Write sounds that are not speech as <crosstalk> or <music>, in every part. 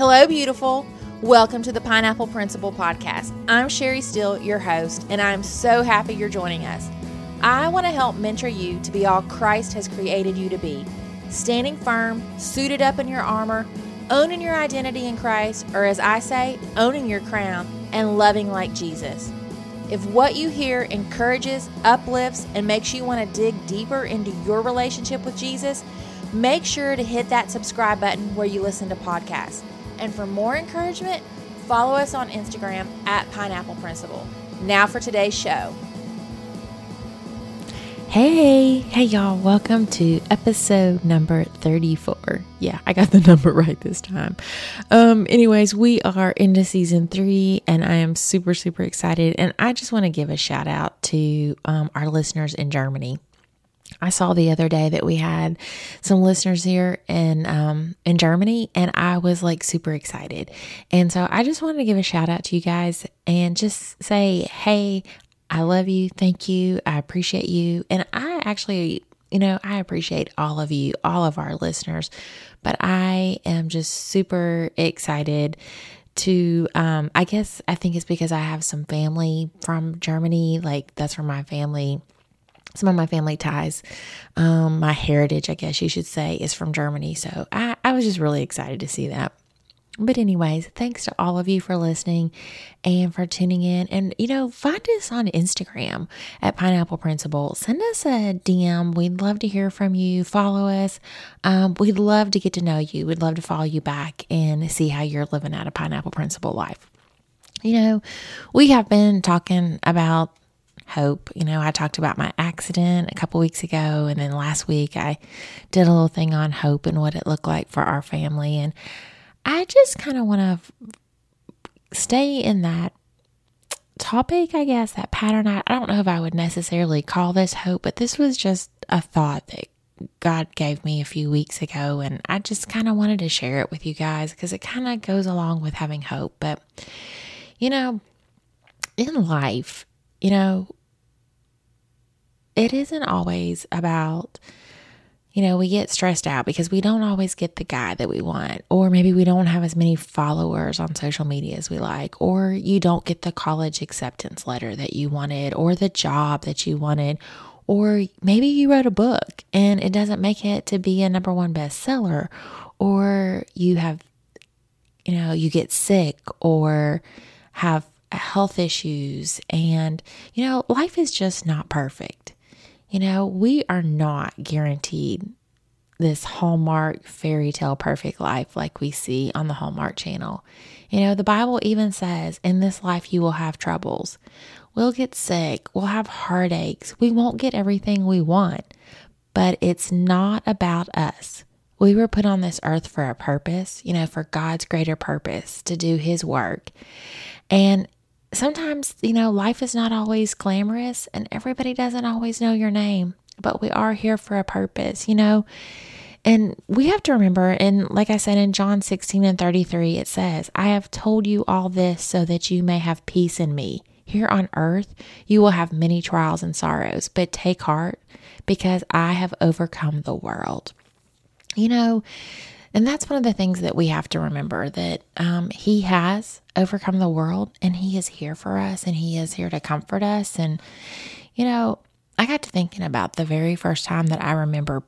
Hello, beautiful. Welcome to the Pineapple Principle Podcast. I'm Sherry Steele, your host, and I'm so happy you're joining us. I want to help mentor you to be all Christ has created you to be standing firm, suited up in your armor, owning your identity in Christ, or as I say, owning your crown, and loving like Jesus. If what you hear encourages, uplifts, and makes you want to dig deeper into your relationship with Jesus, make sure to hit that subscribe button where you listen to podcasts. And for more encouragement, follow us on Instagram at Pineapple Principle. Now for today's show. Hey, hey y'all, welcome to episode number 34. Yeah, I got the <laughs> number right this time. Um anyways, we are into season 3 and I am super super excited and I just want to give a shout out to um, our listeners in Germany. I saw the other day that we had some listeners here in um, in Germany, and I was like super excited. And so I just wanted to give a shout out to you guys and just say, hey, I love you, thank you, I appreciate you, and I actually, you know, I appreciate all of you, all of our listeners, but I am just super excited to um I guess I think it's because I have some family from Germany, like that's where my family some of my family ties, um, my heritage, I guess you should say, is from Germany. So I, I was just really excited to see that. But, anyways, thanks to all of you for listening and for tuning in. And, you know, find us on Instagram at Pineapple Principle. Send us a DM. We'd love to hear from you. Follow us. Um, we'd love to get to know you. We'd love to follow you back and see how you're living out a Pineapple Principle life. You know, we have been talking about hope. You know, I talked about my accident a couple weeks ago, and then last week I did a little thing on hope and what it looked like for our family. And I just kind of want to stay in that topic, I guess, that pattern. I, I don't know if I would necessarily call this hope, but this was just a thought that God gave me a few weeks ago, and I just kind of wanted to share it with you guys because it kind of goes along with having hope. But, you know, in life, you know, it isn't always about, you know, we get stressed out because we don't always get the guy that we want, or maybe we don't have as many followers on social media as we like, or you don't get the college acceptance letter that you wanted, or the job that you wanted, or maybe you wrote a book and it doesn't make it to be a number one bestseller, or you have, you know, you get sick or have health issues, and, you know, life is just not perfect. You know, we are not guaranteed this Hallmark fairy tale perfect life like we see on the Hallmark channel. You know, the Bible even says, in this life you will have troubles. We'll get sick, we'll have heartaches, we won't get everything we want, but it's not about us. We were put on this earth for a purpose, you know, for God's greater purpose to do His work. And sometimes, you know, life is not always glamorous and everybody doesn't always know your name, but we are here for a purpose, you know. And we have to remember, and like I said in John 16 and 33, it says, I have told you all this so that you may have peace in me. Here on earth, you will have many trials and sorrows, but take heart because I have overcome the world. You know, and that's one of the things that we have to remember that um, He has overcome the world and He is here for us and He is here to comfort us. And, you know, I got to thinking about the very first time that I remember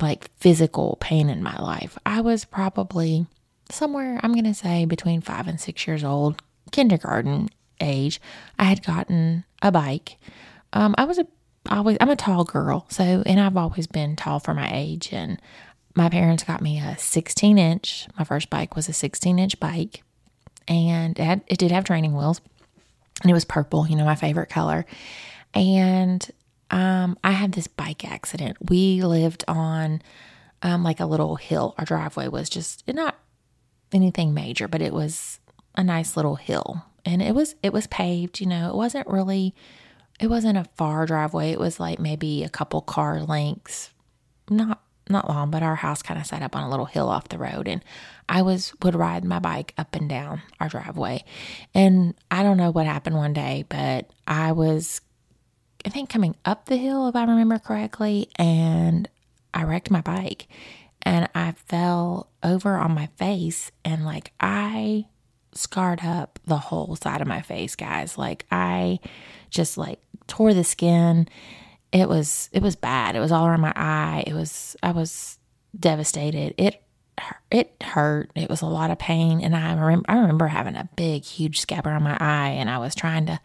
like physical pain in my life. I was probably somewhere, I'm going to say between five and six years old, kindergarten age. I had gotten a bike. Um, I was a always I'm a tall girl, so and I've always been tall for my age and my parents got me a 16 inch. My first bike was a 16 inch bike, and it, had, it did have training wheels, and it was purple, you know, my favorite color. And um, I had this bike accident. We lived on um, like a little hill. Our driveway was just not anything major, but it was a nice little hill, and it was it was paved. You know, it wasn't really. It wasn't a far driveway. It was like maybe a couple car lengths, not not long, but our house kind of sat up on a little hill off the road and I was would ride my bike up and down our driveway. And I don't know what happened one day, but I was I think coming up the hill if I remember correctly and I wrecked my bike and I fell over on my face and like I scarred up the whole side of my face, guys. Like I just like tore the skin. It was it was bad. It was all around my eye. It was I was devastated. It it hurt. It was a lot of pain, and I remember I remember having a big, huge scab on my eye, and I was trying to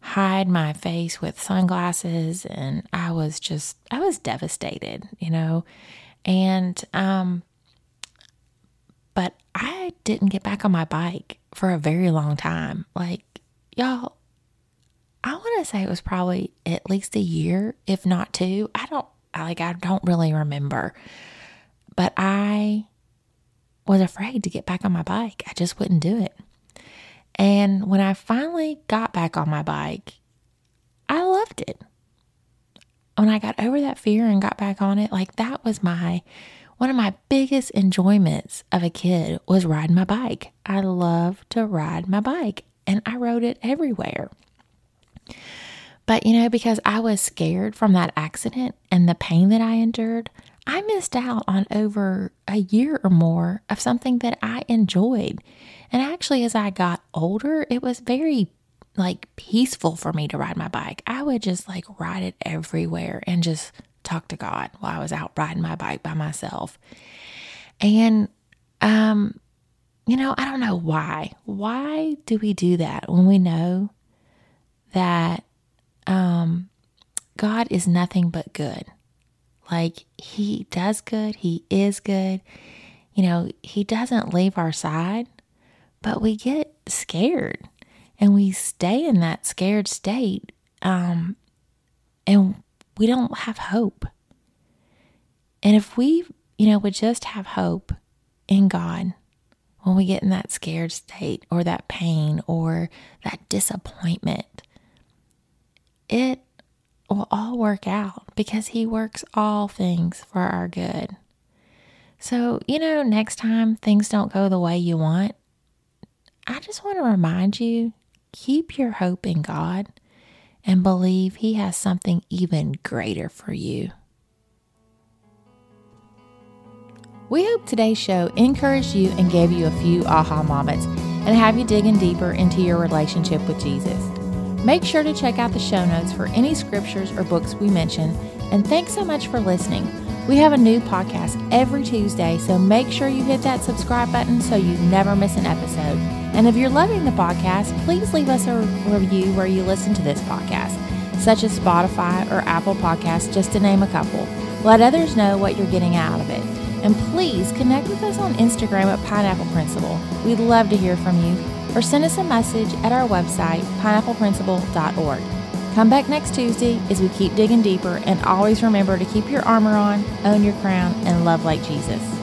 hide my face with sunglasses, and I was just I was devastated, you know, and um, but I didn't get back on my bike for a very long time. Like y'all, I want to say it was probably at least a year, if not two. I don't like I don't really remember, but I was afraid to get back on my bike. I just wouldn't do it. And when I finally got back on my bike, I loved it. When I got over that fear and got back on it, like that was my one of my biggest enjoyments of a kid was riding my bike. I love to ride my bike and I rode it everywhere. But you know, because I was scared from that accident and the pain that I endured, I missed out on over a year or more of something that I enjoyed. And actually, as I got older, it was very like peaceful for me to ride my bike. I would just like ride it everywhere and just talk to God while I was out riding my bike by myself. And, um, you know, I don't know why. Why do we do that when we know that um, God is nothing but good? Like he does good, he is good. You know, he doesn't leave our side, but we get scared and we stay in that scared state. Um, and we don't have hope. And if we, you know, would just have hope in God when we get in that scared state or that pain or that disappointment, it will all work out because He works all things for our good. So, you know, next time things don't go the way you want, I just want to remind you keep your hope in God and believe He has something even greater for you. We hope today's show encouraged you and gave you a few aha moments and have you digging deeper into your relationship with Jesus. Make sure to check out the show notes for any scriptures or books we mention. And thanks so much for listening. We have a new podcast every Tuesday, so make sure you hit that subscribe button so you never miss an episode. And if you're loving the podcast, please leave us a review where you listen to this podcast, such as Spotify or Apple Podcasts, just to name a couple. Let others know what you're getting out of it. And please connect with us on Instagram at Pineapple Principle. We'd love to hear from you or send us a message at our website, pineappleprinciple.org. Come back next Tuesday as we keep digging deeper and always remember to keep your armor on, own your crown, and love like Jesus.